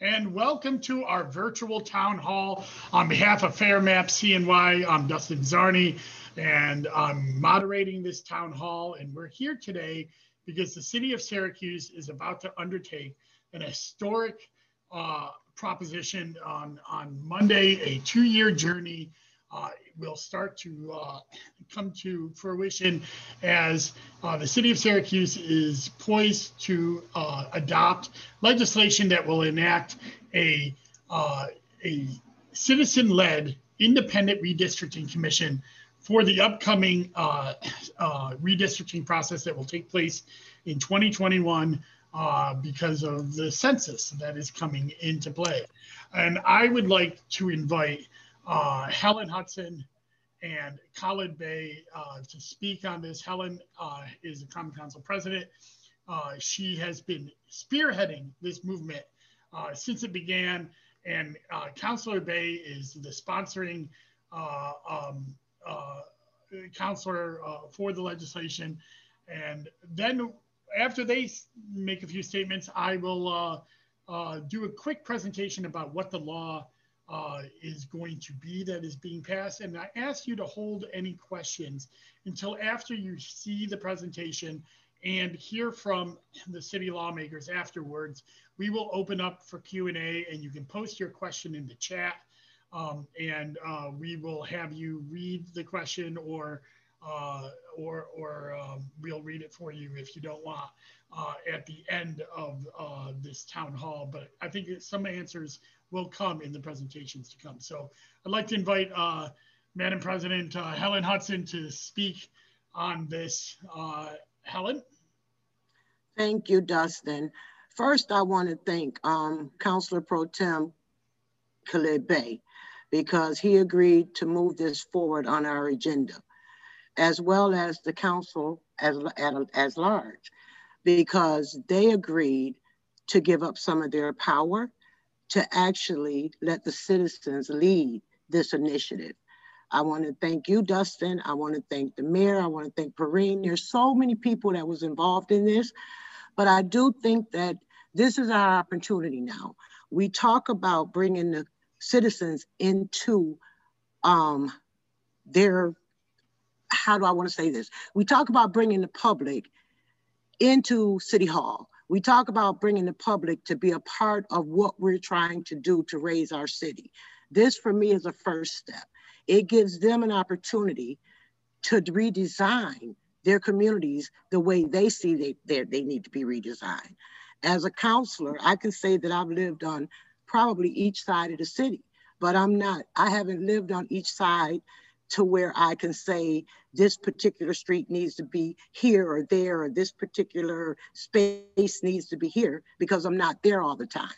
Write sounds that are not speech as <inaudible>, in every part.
and welcome to our virtual town hall. On behalf of Fair Maps CNY, I'm Dustin Czarny, and I'm moderating this town hall. And we're here today because the city of Syracuse is about to undertake an historic uh, proposition on, on Monday, a two-year journey uh, will start to uh, come to fruition as uh, the city of Syracuse is poised to uh, adopt legislation that will enact a, uh, a citizen-led independent redistricting commission for the upcoming uh, redistricting process that will take place in 2021 because of the census that is coming into play. And I would like to invite uh, Helen Hudson and Khalid Bey uh, to speak on this. Helen uh, is the Common Council president. Uh, she has been spearheading this movement uh, since it began, and uh, Councilor Bey is the sponsoring um, counselor for the legislation. And then after they make a few statements, I will do a quick presentation about what the law uh, is going to be that is being passed. And I ask you to hold any questions until after you see the presentation and hear from the city lawmakers afterwards. We will open up for Q&A and you can post your question in the chat um, and uh, we will have you read the question or uh, or, or um, we'll read it for you if you don't want uh, at the end of uh, this town hall. But I think some answers will come in the presentations to come. So I'd like to invite uh, Madam President uh, Helen Hudson to speak on this. Uh, Helen? Thank you, Dustin. First, I want to thank um, Councilor Pro Tem Khalid Bey because he agreed to move this forward on our agenda, as well as the council as, as large, because they agreed to give up some of their power to actually let the citizens lead this initiative. I want to thank you, Dustin. I want to thank the mayor. I want to thank Perrine. There's so many people that was involved in this, but I do think that this is our opportunity now. We talk about bringing the citizens into um, their, how do I want to say this? We talk about bringing the public into City Hall we talk about bringing the public to be a part of what we're trying to do to raise our city. This for me is a first step. It gives them an opportunity to redesign their communities the way they see they, they, need to be redesigned. As a counselor, I can say that I've lived on probably each side of the city, but I'm not, I haven't lived on each side to where I can say this particular street needs to be here or there, or this particular space needs to be here because I'm not there all the time.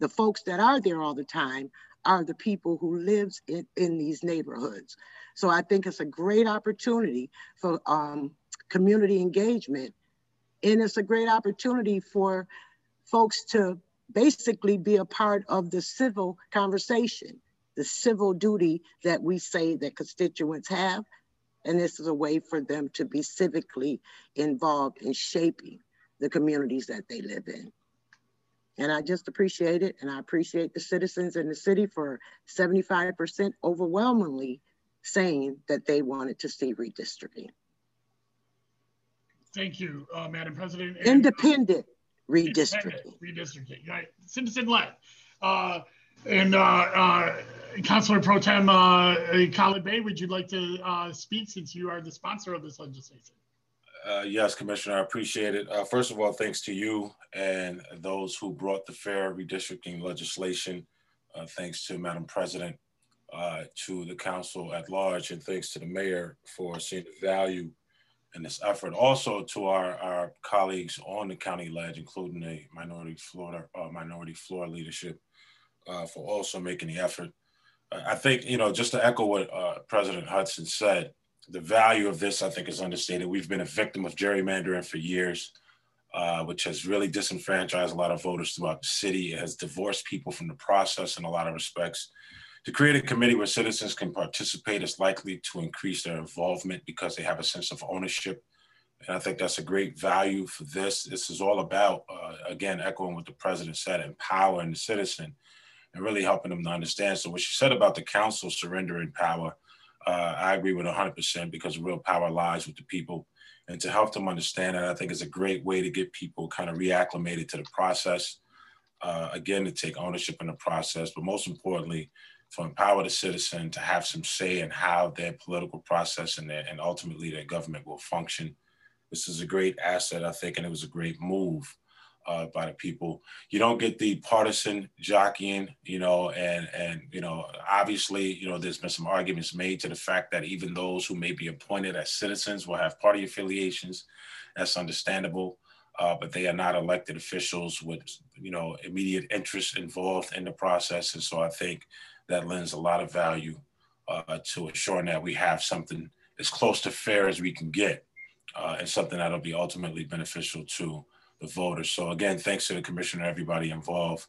The folks that are there all the time are the people who lives in, in these neighborhoods. So I think it's a great opportunity for um, community engagement. And it's a great opportunity for folks to basically be a part of the civil conversation the civil duty that we say that constituents have. And this is a way for them to be civically involved in shaping the communities that they live in. And I just appreciate it. And I appreciate the citizens in the city for 75% overwhelmingly saying that they wanted to see redistricting. Thank you, uh, Madam President. And, independent redistricting. Redistricting, right. Citizen-led. Uh, and uh, uh, Councilor Pro Tem uh, Khalid Bey, would you like to uh, speak since you are the sponsor of this legislation? Uh, yes, Commissioner, I appreciate it. Uh, first of all, thanks to you and those who brought the fair redistricting legislation. Uh, thanks to Madam President, uh, to the council at large, and thanks to the mayor for seeing the value in this effort. Also to our, our colleagues on the county ledge, including the minority floor, minority floor leadership, for also making the effort. I think, you know, just to echo what uh, President Hudson said, the value of this, I think, is understated. We've been a victim of gerrymandering for years, uh, which has really disenfranchised a lot of voters throughout the city. It has divorced people from the process in a lot of respects. To create a committee where citizens can participate is likely to increase their involvement because they have a sense of ownership And I think that's a great value for this. This is all about, uh, again, echoing what the president said, empowering the citizen and really helping them to understand. So what she said about the council surrendering power, uh, I agree with 100% because real power lies with the people. And to help them understand that, I think is a great way to get people kind of reacclimated to the process. Uh, again, to take ownership in the process, but most importantly, to empower the citizen to have some say in how their political process and, their, and ultimately their government will function. This is a great asset, I think, and it was a great move uh, by the people. You don't get the partisan jockeying, you know, and and you know, obviously, you know, there's been some arguments made to the fact that even those who may be appointed as citizens will have party affiliations. That's understandable. Uh, but they are not elected officials with, you know, immediate interest involved in the process. And so I think that lends a lot of value uh, to ensuring that we have something as close to fair as we can get uh, and something that'll be ultimately beneficial to the voters. So again, thanks to the commissioner, everybody involved.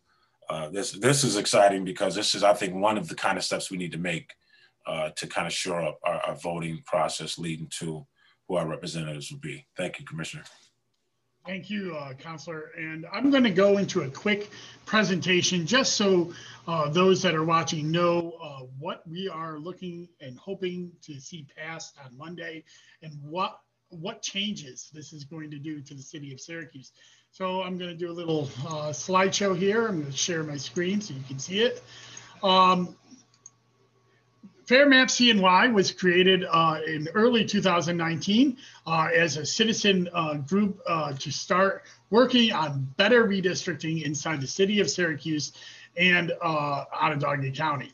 Uh, this this is exciting because this is, I think, one of the kind of steps we need to make uh, to kind of shore up our, our voting process, leading to who our representatives will be. Thank you, Commissioner. Thank you, uh, Councilor. And I'm going to go into a quick presentation just so uh, those that are watching know uh, what we are looking and hoping to see passed on Monday and what what changes this is going to do to the city of Syracuse. So I'm going to do a little uh, slideshow here. I'm going to share my screen so you can see it. Um, Fair Maps CNY was created uh, in early 2019 uh, as a citizen uh, group uh, to start working on better redistricting inside the city of Syracuse and uh, Onondaga County.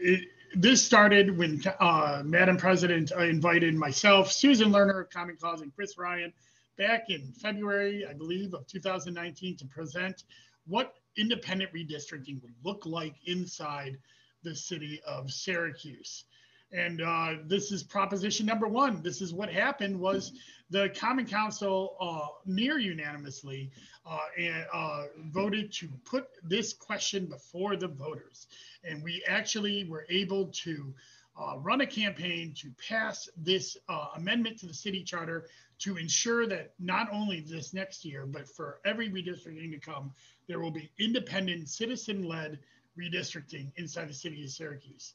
It, this started when uh, Madam President uh, invited myself, Susan Lerner of Common Cause, and Chris Ryan back in February, I believe, of 2019 to present what independent redistricting would look like inside the city of Syracuse. And uh, this is proposition number one. This is what happened was the Common Council uh, near unanimously uh, and, uh, voted to put this question before the voters. And we actually were able to uh, run a campaign to pass this uh, amendment to the city charter to ensure that not only this next year, but for every redistricting to come, there will be independent citizen-led redistricting inside the city of Syracuse.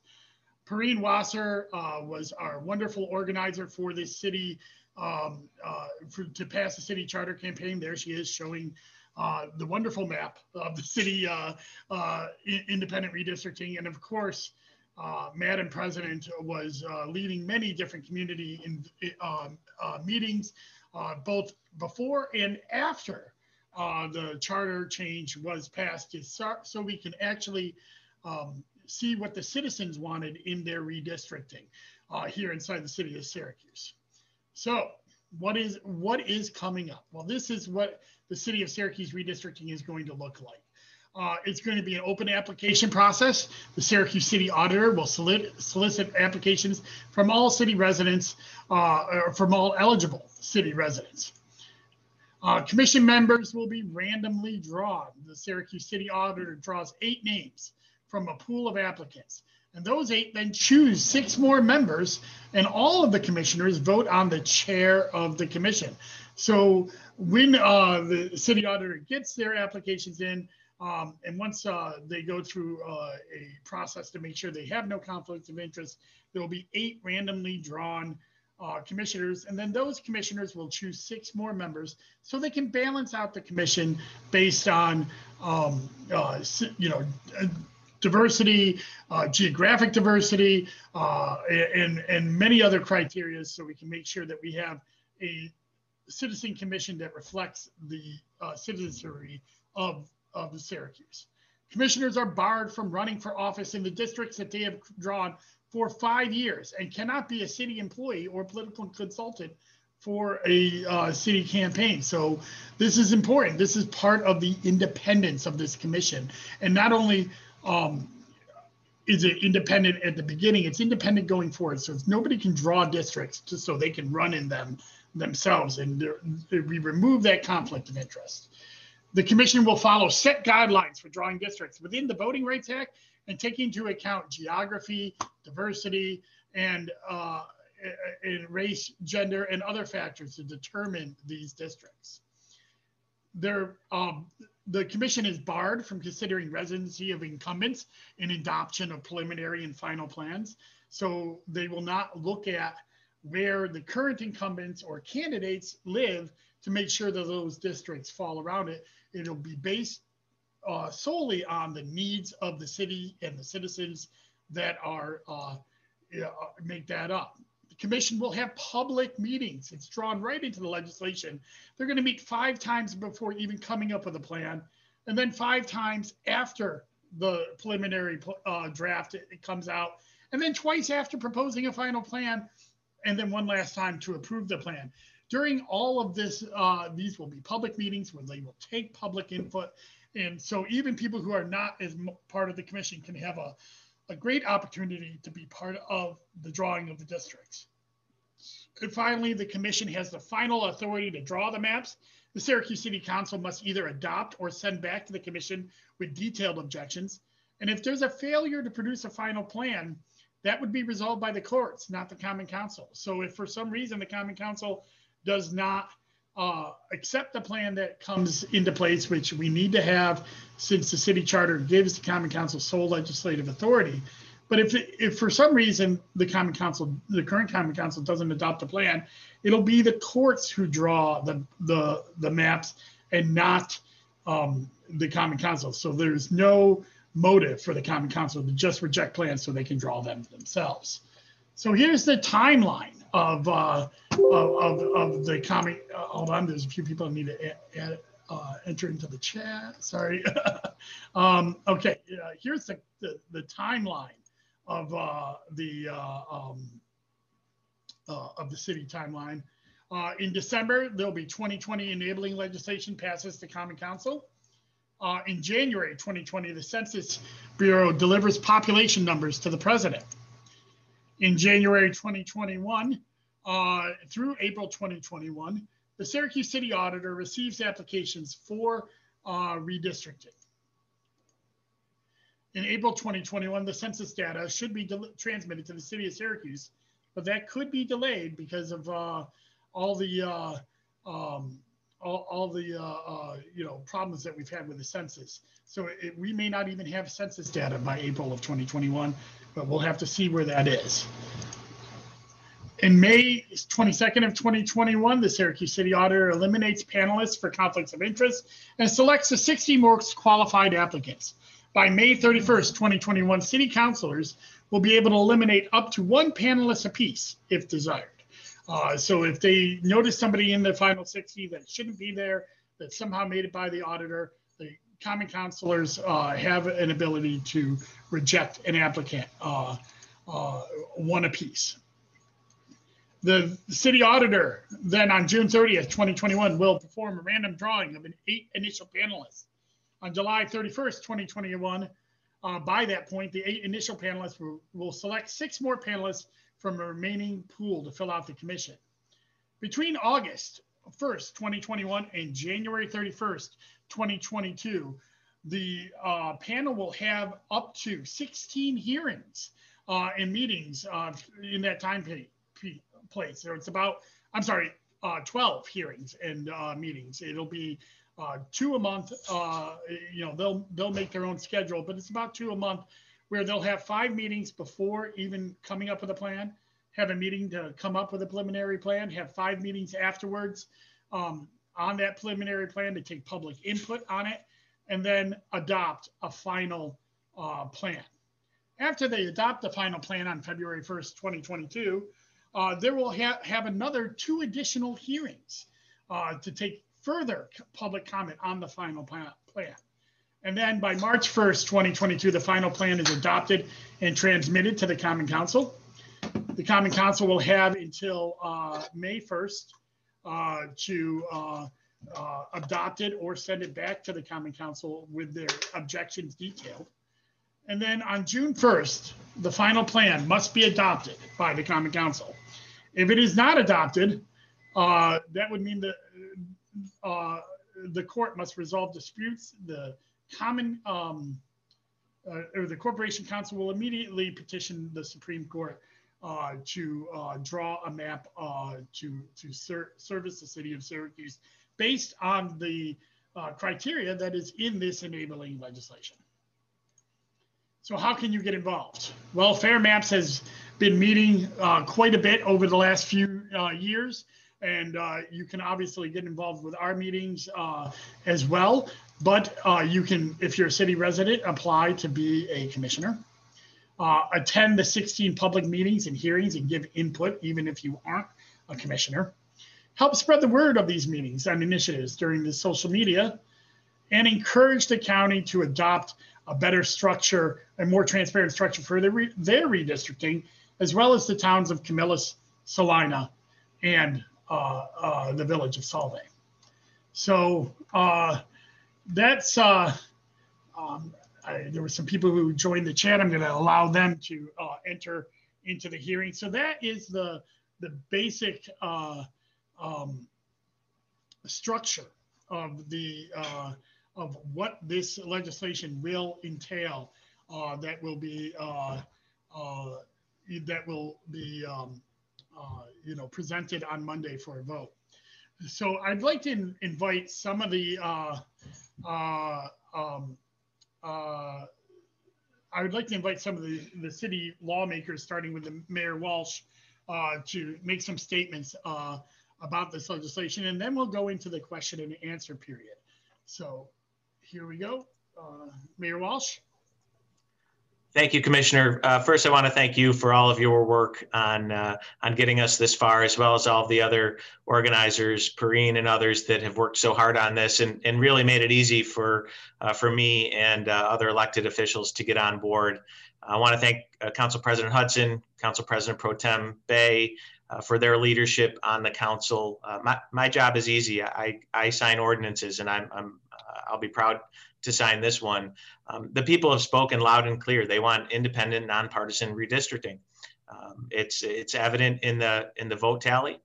Perrine Wasser uh, was our wonderful organizer for this city um, uh, for, to pass the city charter campaign. There she is showing uh, the wonderful map of the city uh, uh, independent redistricting. And of course, uh, Madam President was leading many different community in, meetings, both before and after the charter change was passed so we can actually um, see what the citizens wanted in their redistricting uh, here inside the city of Syracuse. So what is what is coming up? Well, this is what the city of Syracuse redistricting is going to look like. Uh, it's going to be an open application process. The Syracuse City Auditor will solicit, applications from all city residents, uh, or from all eligible city residents. Uh, commission members will be randomly drawn. The Syracuse City Auditor draws eight names from a pool of applicants. And those eight then choose six more members, and all of the commissioners vote on the chair of the commission. So when uh, the city auditor gets their applications in, um, and once uh, they go through uh, a process to make sure they have no conflicts of interest, there will be eight randomly drawn uh, commissioners, and then those commissioners will choose six more members so they can balance out the commission based on, um, uh, you know, diversity, uh, geographic diversity, uh, and, and many other criteria so we can make sure that we have a citizen commission that reflects the uh, citizenry of, of the Syracuse. Commissioners are barred from running for office in the districts that they have drawn for five years and cannot be a city employee or political consultant for a uh, city campaign. So this is important. This is part of the independence of this commission. And not only um, is it independent at the beginning, it's independent going forward. So nobody can draw districts just so they can run in them themselves. And we remove that conflict of interest. The commission will follow set guidelines for drawing districts within the Voting Rights Act and taking into account geography, diversity, and uh, in race, gender, and other factors to determine these districts. There, um, the commission is barred from considering residency of incumbents in adoption of preliminary and final plans. So they will not look at where the current incumbents or candidates live to make sure that those districts fall around it. It'll be based uh, solely on the needs of the city and the citizens that are uh, make that up. Commission will have public meetings. It's drawn right into the legislation. They're going to meet five times before even coming up with a plan, and then five times after the preliminary uh, draft it, it comes out, and then twice after proposing a final plan, and then one last time to approve the plan. During all of this, uh, these will be public meetings where they will take public input. And so even people who are not as part of the commission can have a, a great opportunity to be part of the drawing of the districts. And finally, the commission has the final authority to draw the maps. The Syracuse City Council must either adopt or send back to the commission with detailed objections. And if there's a failure to produce a final plan, that would be resolved by the courts, not the Common Council. So if for some reason the Common Council does not uh, accept the plan that comes into place, which we need to have since the city charter gives the Common Council sole legislative authority. But if, if for some reason the Common Council, the current Common Council doesn't adopt a plan, it'll be the courts who draw the, the, the maps and not um, the Common Council. So there's no motive for the Common Council to just reject plans so they can draw them themselves. So here's the timeline of uh, of, of, of, the common. Uh, hold on, there's a few people need to add, uh, enter into the chat. Sorry. <laughs> um, okay, here's the, the, the timeline of uh, the uh, um, of the city timeline. in December, there'll be 2020 enabling legislation passes the Common Council. Uh, in January 2020, the Census Bureau delivers population numbers to the president. In January 2021 uh, through April 2021, the Syracuse City Auditor receives applications for uh, redistricting. In April 2021, the census data should be transmitted to the city of Syracuse, but that could be delayed because of uh, all the uh, um, all, all the uh, uh, you know problems that we've had with the census. So it, we may not even have census data by April of 2021, but we'll have to see where that is. In May 22nd of 2021, the Syracuse City Auditor eliminates panelists for conflicts of interest and selects the 60 most qualified applicants. By May 31st, 2021, city councilors will be able to eliminate up to one panelist apiece if desired. Uh, so if they notice somebody in the final 60 that shouldn't be there, that somehow made it by the auditor, the common councilors uh, have an ability to reject an applicant uh, uh one apiece. The city auditor then on June 30th, 2021 will perform a random drawing of an eight initial panelists. On July 31st, 2021, uh, by that point, the eight initial panelists will, will select six more panelists from a remaining pool to fill out the commission. Between August 1st, 2021 and January 31st, 2022, the uh, panel will have up to 16 hearings uh, and meetings uh, in that time place. So it's about, I'm sorry, uh, 12 hearings and uh, meetings. It'll be uh, two a month. you know, they'll they'll make their own schedule, but it's about two a month where they'll have five meetings before even coming up with a plan, have a meeting to come up with a preliminary plan, have five meetings afterwards um, on that preliminary plan to take public input on it, and then adopt a final uh, plan. After they adopt the final plan on February 1st, 2022, uh, there will ha have another two additional hearings uh, to take further public comment on the final plan. And then by March 1st, 2022, the final plan is adopted and transmitted to the Common Council. The Common Council will have until uh, May 1st uh, to uh, uh, adopt it or send it back to the Common Council with their objections detailed. And then on June 1st, the final plan must be adopted by the Common Council. If it is not adopted, uh, that would mean that uh, the court must resolve disputes. The common um, uh, or the corporation council will immediately petition the Supreme Court uh, to uh, draw a map uh, to to ser- service the city of Syracuse based on the uh, criteria that is in this enabling legislation. So how can you get involved? Well, Fair Maps has been meeting quite a bit over the last few years, and you can obviously get involved with our meetings as well. But you can, if you're a city resident, apply to be a commissioner uh, attend the 16 public meetings and hearings and give input, even if you aren't a commissioner. Help spread the word of these meetings and initiatives during the social media and encourage the county to adopt a better structure, a more transparent structure for their, re- their redistricting, as well as the towns of Camillus, Salina, and uh, uh, the village of Solvay. So uh, that's uh, um, I, there were some people who joined the chat. I'm going to allow them to uh, enter into the hearing. So that is the the basic uh, um, structure of the uh, of what this legislation will entail. Uh, that will be uh, uh, that will be um, you know presented on Monday for a vote. So I'd like to invite some of the um, uh, I would like to invite some of the, the city lawmakers, starting with the Mayor Walsh, uh, to make some statements uh, about this legislation, and then we'll go into the question and answer period. So here we go. Uh, Mayor Walsh. Thank you, Commissioner. Uh, first, I want to thank you for all of your work on uh, on getting us this far, as well as all of the other organizers, Perrine and others that have worked so hard on this and, and really made it easy for uh, for me and uh, other elected officials to get on board. I want to thank uh, Council President Hudson, Council President Pro Tem Bey, uh, for their leadership on the council. my, my job is easy. I, I sign ordinances, and I'm, I'm I'll be proud to sign this one. Um, the people have spoken loud and clear. They want independent, nonpartisan redistricting. Um, it's it's evident in the in the vote tally,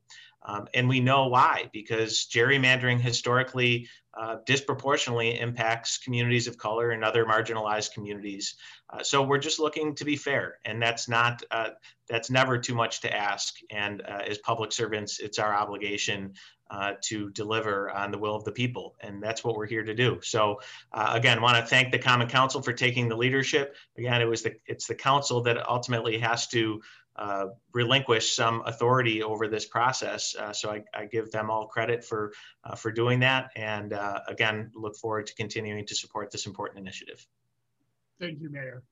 um, and we know why because gerrymandering historically uh, disproportionately impacts communities of color and other marginalized communities. Uh, so we're just looking to be fair, and that's not uh, that's never too much to ask. And uh, as public servants, it's our obligation uh, to deliver on the will of the people. And that's what we're here to do. So uh, again, want to thank the Common Council for taking the leadership. Again, it was the it's the council that ultimately has to uh, relinquish some authority over this process. Uh, so I, I, give them all credit for uh, for doing that. And uh, again, look forward to continuing to support this important initiative. Thank you, Mayor.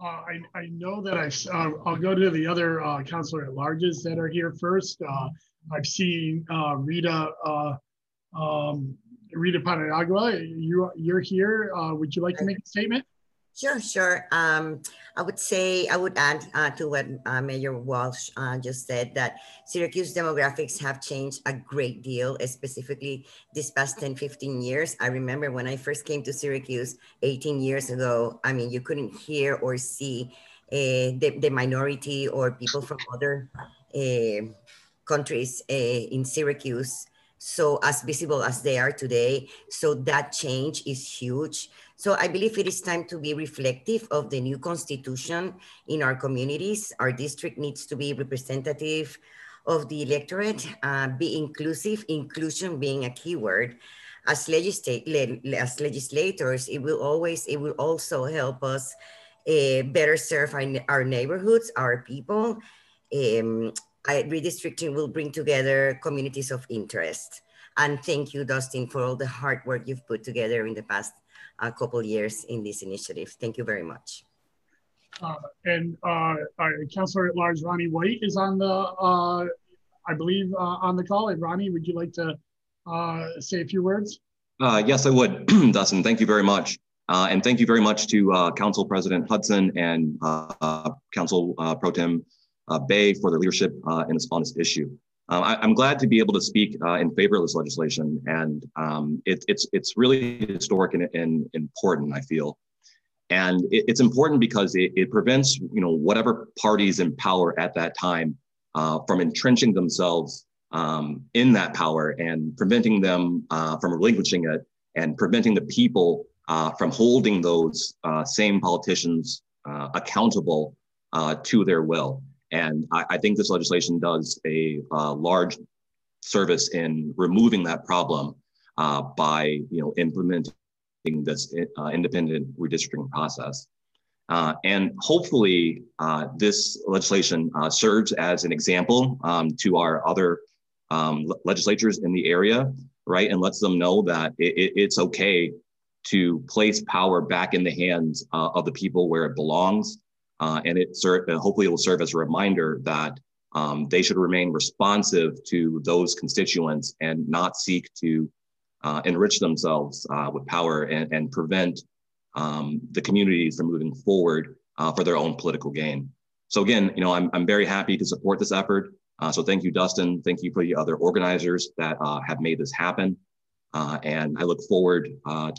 I, I know that I, I'll go to the other councilor at larges that are here first. I've seen uh, Rita uh, um, Rita Paniagua. You you're here. Uh, would you like to make a statement? Sure, sure. Um, I would say I would add uh, to what uh, Mayor Walsh uh, just said that Syracuse demographics have changed a great deal, specifically this past 10, 15 years. I remember when I first came to Syracuse 18 years ago, I mean, you couldn't hear or see uh, the, the minority or people from other uh, countries uh, in Syracuse so as visible as they are today. So that change is huge. So I believe it is time to be reflective of the new constitution in our communities. Our district needs to be representative of the electorate, uh, be inclusive, inclusion being a key word. As, as legislators, it will always, it will also help us uh, better serve our, our neighborhoods, our people, um, I, redistricting will bring together communities of interest. And thank you, Dustin, for all the hard work you've put together in the past uh, couple years in this initiative. Thank you very much. Uh, and uh, Councilor at Large Ronnie White is on the, uh, I believe, uh, on the call. And Ronnie, would you like to uh, say a few words? yes, I would, <clears throat> Dustin. Thank you very much. and thank you very much to Council President Hudson and Council Pro Tem uh, Bey for their leadership uh, in this, on this issue. Uh, I, am glad to be able to speak uh, in favor of this legislation, and um, it, it's it's really historic and, and important. I feel, and it, it's important because it, it, prevents you know whatever parties in power at that time uh, from entrenching themselves um, in that power and preventing them uh, from relinquishing it, and preventing the people from holding those same politicians accountable to their will. And I, I think this legislation does a uh, large service in removing that problem uh, by you know implementing this uh, independent redistricting process. Uh, and hopefully, uh, this legislation uh, serves as an example um, to our other um, legislatures in the area, right? And lets them know that it, it, it's okay to place power back in the hands uh, of the people where it belongs. Uh, and it hopefully it will serve as a reminder that um, they should remain responsive to those constituents and not seek to uh, enrich themselves uh, with power and, and prevent um, the communities from moving forward uh, for their own political gain. So again, you know, I'm, I'm very happy to support this effort. Uh, so thank you, Dustin. Thank you for the other organizers that uh, have made this happen. And I look forward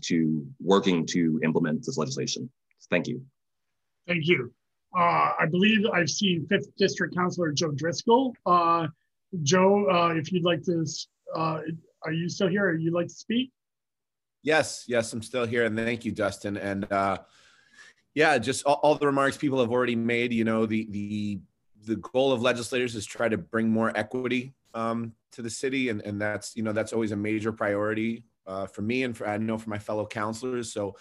to working to implement this legislation. Thank you. Thank you. I believe I've seen 5th District Councilor Joe Driscoll. Joe, if you'd like to are you still here? Are you like to speak? Yes, yes, I'm still here, and thank you, Dustin. And uh, yeah, just all, all, the remarks people have already made. You know, the the the goal of legislators is try to bring more equity um, to the city, and and that's you know that's always a major priority uh, for me and for I know for my fellow councilors. So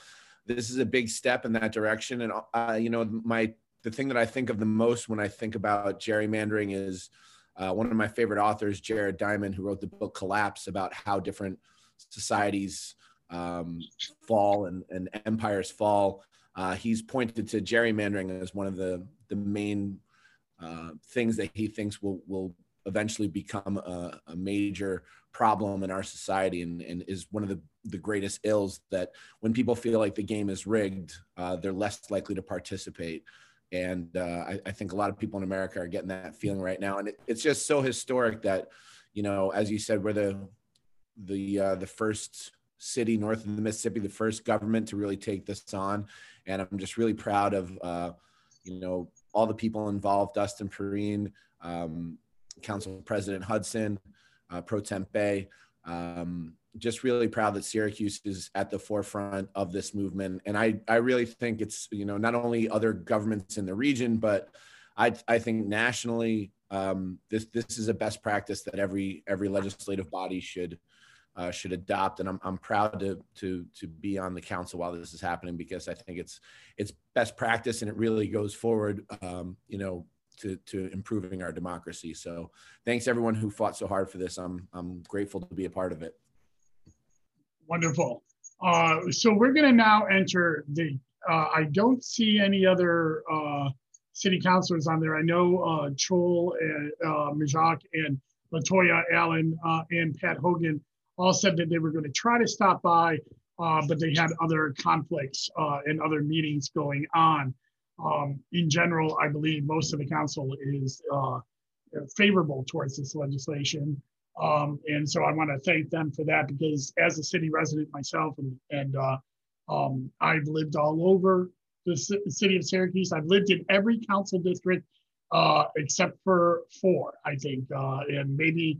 this is a big step in that direction. And uh, you know, my the thing that I think of the most when I think about gerrymandering is uh, one of my favorite authors, Jared Diamond, who wrote the book Collapse about how different societies um, fall and, and empires fall. Uh, he's pointed to gerrymandering as one of the, the main uh, things that he thinks will, will eventually become a, a, major problem in our society and, and is one of the, the greatest ills that when people feel like the game is rigged, uh, they're less likely to participate and uh, I, I, think a lot of people in America are getting that feeling right now, and it, it's just so historic that, you know, as you said, we're the the uh, the first city north of the Mississippi, the first government to really take this on, and I'm just really proud of, uh, you know, all the people involved, Dustin Perrine, um, Council President Hudson, uh, Pro Tem Bey. Um, just really proud that Syracuse is at the forefront of this movement. And I, I really think it's, you know, not only other governments in the region, but I, I think nationally, um, this, this is a best practice that every, every legislative body should, uh, should adopt. And I'm, I'm proud to, to, to be on the council while this is happening because I think it's, it's best practice and it really goes forward, um, you know, to, to improving our democracy. So thanks everyone who fought so hard for this. I'm, I'm grateful to be a part of it. Wonderful. Uh, so we're going to now enter the, uh, I don't see any other uh, city councilors on there. I know uh, Troll and uh, Majok and Latoya Allen uh, and Pat Hogan all said that they were going to try to stop by, uh, but they had other conflicts uh, and other meetings going on. Um, in general, I believe most of the council is uh, favorable towards this legislation. Um, and so I want to thank them for that because as a city resident myself, and, and uh, um, I've lived all over the city of Syracuse. I've lived in every council district uh, except for four, I think. Uh, and maybe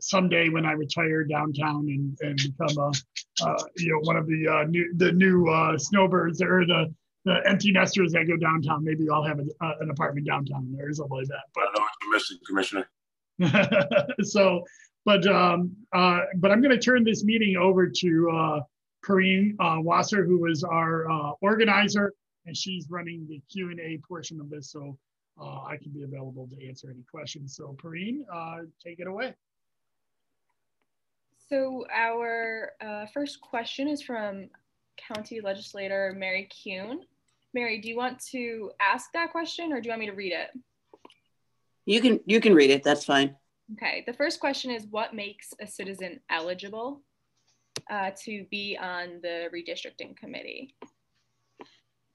someday when I retire downtown and, and become a, uh, you know, one of the uh, new the new uh, snowbirds or the the empty nesters that go downtown, maybe I'll have a, an apartment downtown or something like that. But I know what you're missing, Commissioner. <laughs> so but um, uh, but I'm going to turn this meeting over to uh, Perrine uh, Wasser, who is our uh, organizer, and she's running the Q and A portion of this, so uh, I can be available to answer any questions. So, Perrine, uh, take it away. So our uh, first question is from County Legislator Mary Kuhn. Mary, do you want to ask that question, or do you want me to read it? You can you can read it. That's fine. Okay, the first question is what makes a citizen eligible uh, to be on the redistricting committee?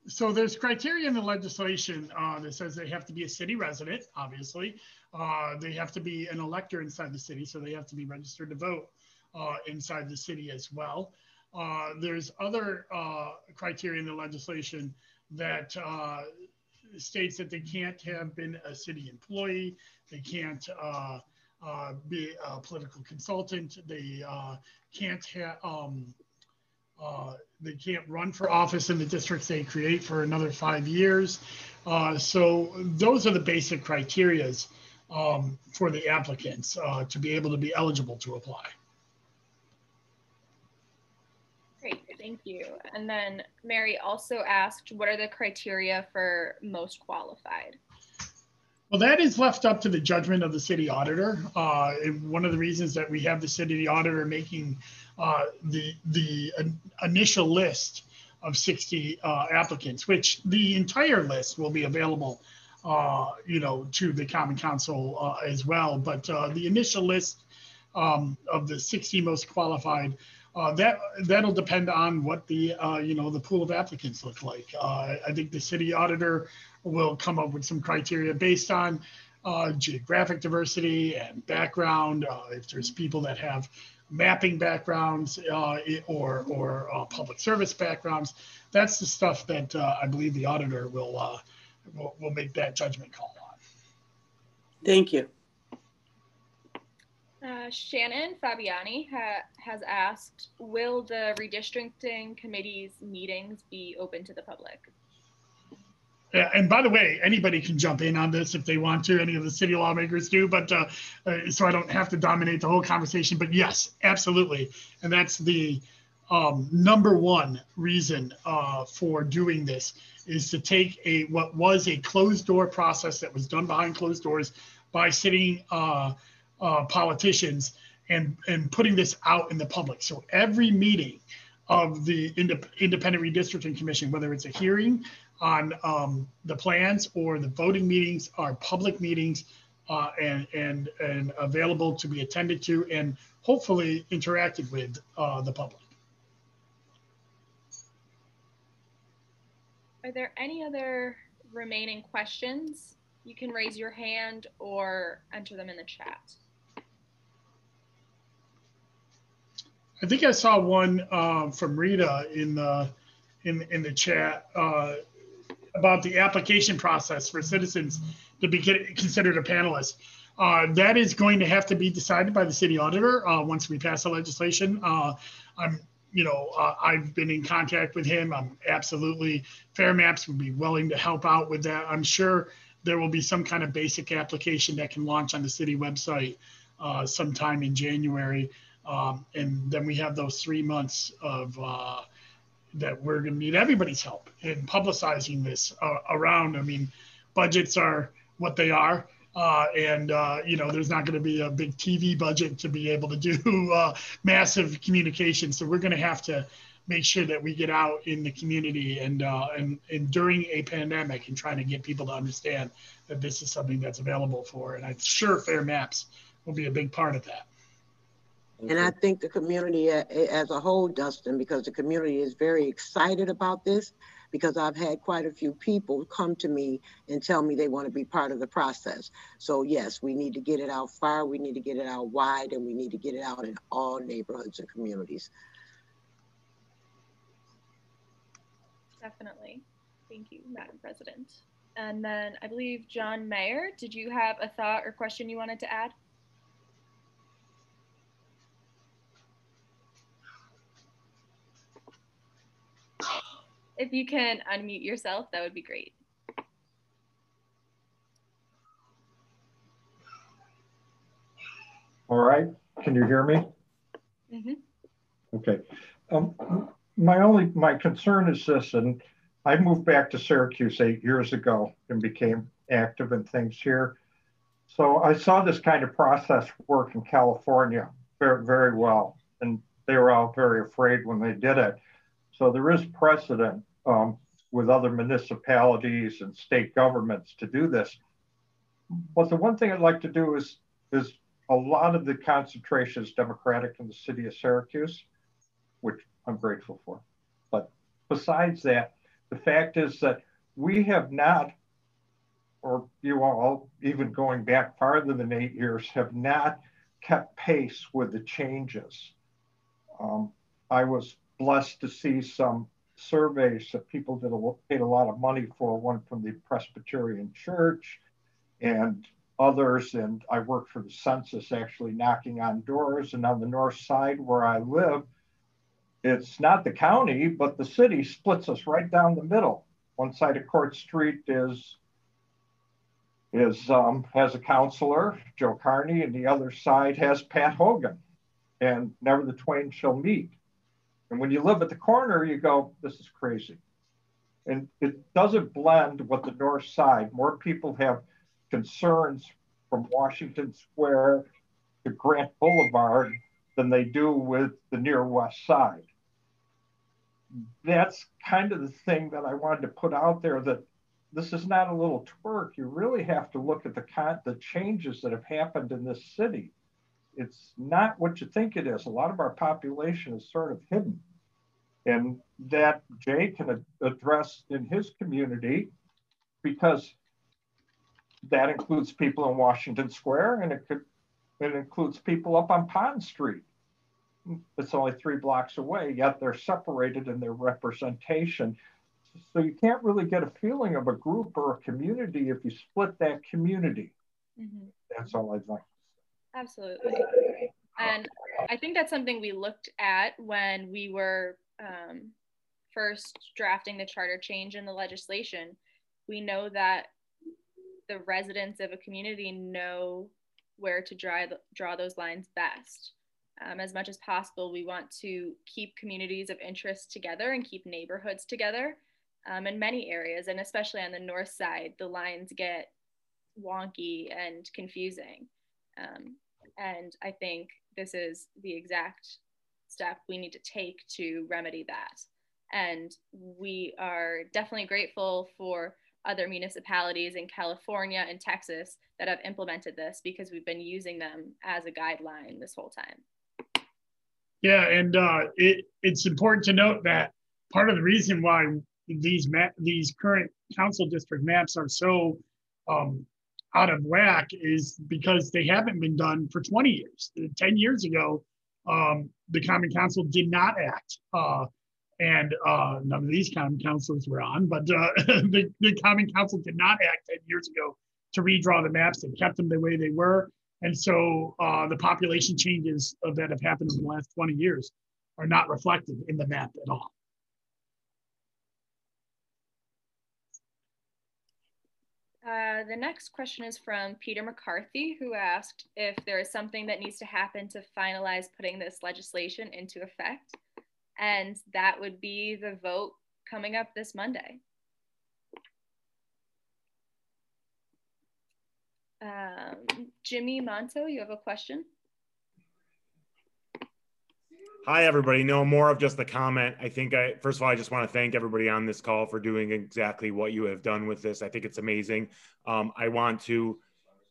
So there's criteria in the legislation uh, that says they have to be a city resident, obviously. Uh, they have to be an elector inside the city, so they have to be registered to vote uh, inside the city as well. Uh, there's other uh, criteria in the legislation that states that they can't have been a city employee, they can't uh, be a political consultant. They uh, can't have um, uh, they can't run for office in the districts they create for another five years. Uh, so those are the basic criterias um, for the applicants uh, to be able to be eligible to apply. Great, thank you. And then Mary also asked, what are the criteria for most qualified? Well, that is left up to the judgment of the city auditor. Uh, one of the reasons that we have the city auditor making uh, the the initial list of 60 uh, applicants, which the entire list will be available, uh, you know, to the Common Council uh, as well. But uh, the initial list um, of the 60 most qualified, uh, that that'll depend on what the uh, you know the pool of applicants look like. I think the city auditor will come up with some criteria based on geographic diversity and background. if there's people that have mapping backgrounds uh, or or uh, public service backgrounds. That's the stuff that uh, I believe the auditor will, uh, will will make that judgment call on. Thank you. Uh, Shannon Fabiani ha has asked, will the redistricting committee's meetings be open to the public? Yeah, and by the way, anybody can jump in on this if they want to. Any of the city lawmakers do, but uh, uh, so I don't have to dominate the whole conversation. But yes, absolutely, and that's the um, number one reason uh, for doing this is to take a what was a closed door process that was done behind closed doors by city uh, politicians and and putting this out in the public. So every meeting of the independent redistricting commission, whether it's a hearing on um, the plans or the voting meetings are public meetings uh, and, and, and available to be attended to and hopefully interacted with uh, the public. Are there any other remaining questions? You can raise your hand or enter them in the chat. I think I saw one uh, from Rita in the in in the chat. Uh, about the application process for citizens to be considered a panelist. Uh, that is going to have to be decided by the city auditor uh, once we pass the legislation. Uh, I'm, you know, uh, I've been in contact with him. I'm absolutely Fair Maps would be willing to help out with that. I'm sure there will be some kind of basic application that can launch on the city website uh, sometime in January, um, and then we have those three months of uh, that we're going to need everybody's help in publicizing this uh, around. I mean, budgets are what they are. Uh, and uh, you know there's not going to be a big TV budget to be able to do <laughs> uh, massive communication. So we're going to have to make sure that we get out in the community and uh, and and during a pandemic and trying to get people to understand that this is something that's available for. And I'm sure Fair Maps will be a big part of that. And I think the community as a whole, Dustin, because the community is very excited about this, because I've had quite a few people come to me and tell me they want to be part of the process. So yes, we need to get it out far, we need to get it out wide, and we need to get it out in all neighborhoods and communities. Definitely. Thank you, Madam President. And then I believe John Mayer, did you have a thought or question you wanted to add? If you can unmute yourself, that would be great. All right, can you hear me? Mm -hmm. Okay. Um, my only, my concern is this, and I moved back to Syracuse eight years ago and became active in things here. So I saw this kind of process work in California very, very well. And they were all very afraid when they did it. So there is precedent um, with other municipalities and state governments to do this. But the one thing I'd like to do is, is a lot of the concentration is Democratic in the city of Syracuse, which I'm grateful for. But besides that, the fact is that we have not, or you all, even going back farther than eight years, have not kept pace with the changes. Um, I was blessed to see some surveys that people did a, paid a lot of money for, one from the Presbyterian Church and others. And I worked for the census actually knocking on doors. And on the north side where I live, it's not the county, but the city splits us right down the middle. one side of Court Street is is um, has a counselor, Joe Carni, and the other side has Pat Hogan, and never the twain shall meet. And when you live at the corner, you go, this is crazy. And it doesn't blend with the north side. More people have concerns from Washington Square to Grant Boulevard than they do with the near west side. That's kind of the thing that I wanted to put out there that this is not a little twerk. You really have to look at the con- the changes that have happened in this city. It's not what you think it is. A lot of our population is sort of hidden, and that Jay can address in his community because that includes people in Washington Square and it could it includes people up on Pond Street. It's only three blocks away, yet they're separated in their representation. So you can't really get a feeling of a group or a community if you split that community. Mm-hmm. That's all I'd like. Absolutely. And I think that's something we looked at when we were um, first drafting the charter change in the legislation. We know that the residents of a community know where to draw, draw those lines best. Um, as much as possible, we want to keep communities of interest together and keep neighborhoods together um, in many areas, and especially on the north side, the lines get wonky and confusing. Um, and I think this is the exact step we need to take to remedy that. And we are definitely grateful for other municipalities in California and Texas that have implemented this because we've been using them as a guideline this whole time. Yeah, and uh, it, it's important to note that part of the reason why these these current council district maps are so um, out of whack is because they haven't been done for 20 years. 10 years ago, um, the Common Council did not act. Uh, and uh, none of these common councils were on, but uh, <laughs> the, the common council did not act 10 years ago to redraw the maps and kept them the way they were. And so uh, the population changes that have happened in the last 20 years are not reflected in the map at all. Uh, the next question is from Peter McCarthy, who asked if there is something that needs to happen to finalize putting this legislation into effect and that would be the vote coming up this Monday. Um, Jimmy Monto, you have a question? Hi, everybody. No more of just the comment. I think I, first of all, I just want to thank everybody on this call for doing exactly what you have done with this. I think it's amazing. Um, I want to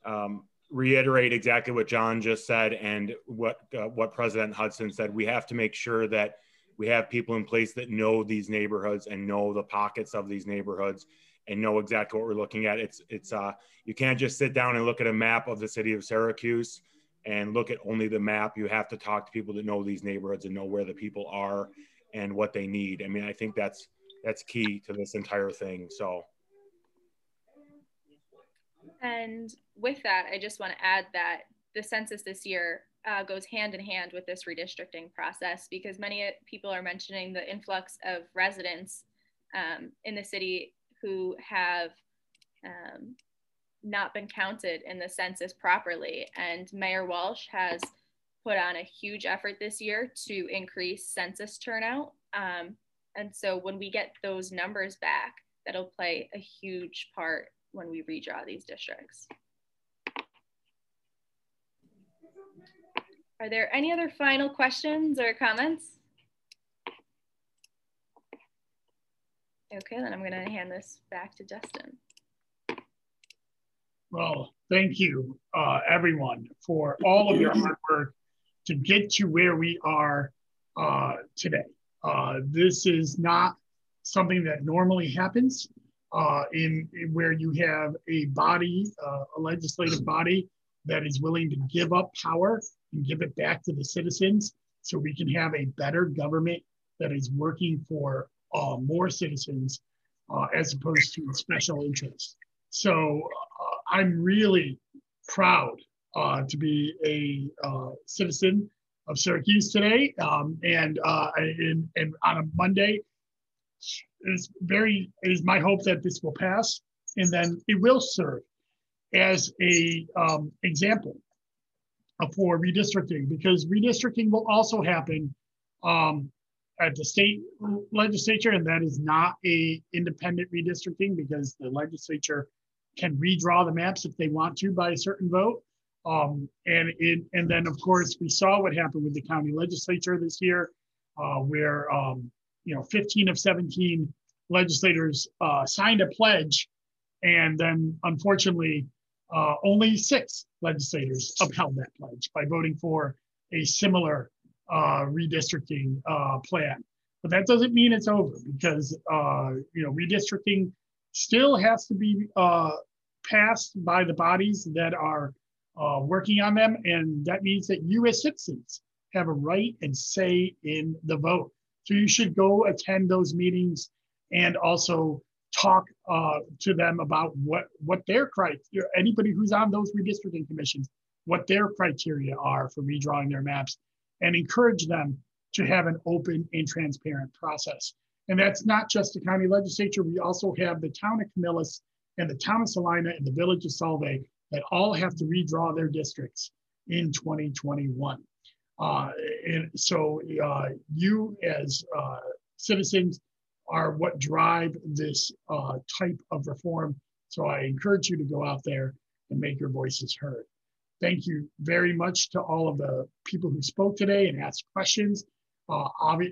um, reiterate exactly what John just said and what uh, what President Hudson said. We have to make sure that we have people in place that know these neighborhoods and know the pockets of these neighborhoods and know exactly what we're looking at. It's it's uh you can't just sit down and look at a map of the city of Syracuse and look at only the map. You have to talk to people that know these neighborhoods and know where the people are and what they need. I mean, I think that's that's key to this entire thing. So and with that, I just want to add that the census this year uh, goes hand in hand with this redistricting process because many people are mentioning the influx of residents um, in the city who have um, not been counted in the census properly. And Mayor Walsh has put on a huge effort this year to increase census turnout. Um, and so when we get those numbers back, that'll play a huge part when we redraw these districts. Are there any other final questions or comments? Okay, then I'm going to hand this back to Dustin. Well, thank you, uh, everyone, for all of your hard work to get to where we are uh, today. Uh, this is not something that normally happens uh, in, in, where you have a body, uh, a legislative body that is willing to give up power and give it back to the citizens so we can have a better government that is working for uh, more citizens as opposed to special interests. So I'm really proud uh, to be a uh, citizen of Syracuse today. Um, and, uh, on a Monday, is very, it is my hope that this will pass and then it will serve as a um, example for redistricting because redistricting will also happen um, at the state legislature and that is not a independent redistricting because the legislature can redraw the maps if they want to by a certain vote um, and it, and then of course we saw what happened with the county legislature this year uh, where um, you know 15 of 17 legislators uh, signed a pledge and then unfortunately uh, only six legislators upheld that pledge by voting for a similar uh, redistricting uh, plan. But that doesn't mean it's over because uh, you know redistricting still has to be uh, passed by the bodies that are uh, working on them, and that means that you as citizens have a right and say in the vote. So you should go attend those meetings and also talk uh, to them about what what their criteria, anybody who's on those redistricting commissions, what their criteria are for redrawing their maps, and encourage them to have an open and transparent process. And that's not just the county legislature. We also have the town of Camillus and the town of Salina and the village of Solvay that all have to redraw their districts in 2021. Uh, and so uh, you as uh, citizens are what drive this uh, type of reform. So I encourage you to go out there and make your voices heard. Thank you very much to all of the people who spoke today and asked questions. Uh,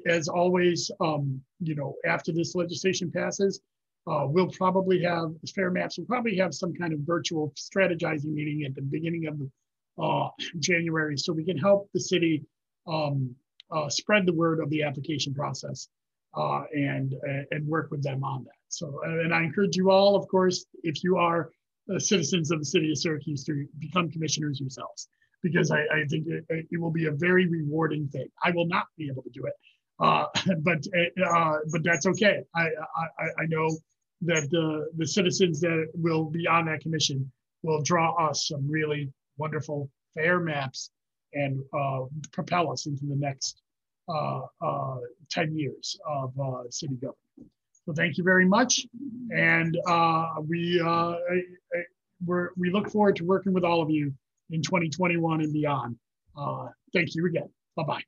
as always, um, you know, after this legislation passes, uh, we'll probably have fair maps. We'll probably have some kind of virtual strategizing meeting at the beginning of uh, January, so we can help the city um, uh, spread the word of the application process uh, and and work with them on that. So, and I encourage you all, of course, if you are uh, citizens of the city of Syracuse, to become commissioners yourselves, because I, I think it, it, will be a very rewarding thing. I will not be able to do it, uh, <laughs> but uh, but that's okay. I, I I know that the the citizens that will be on that commission will draw us some really wonderful fair maps and uh, propel us into the next uh, uh, 10 years of uh, city government. So thank you very much. And we, we're, we look forward to working with all of you in 2021 and beyond. Uh, thank you again. Bye-bye.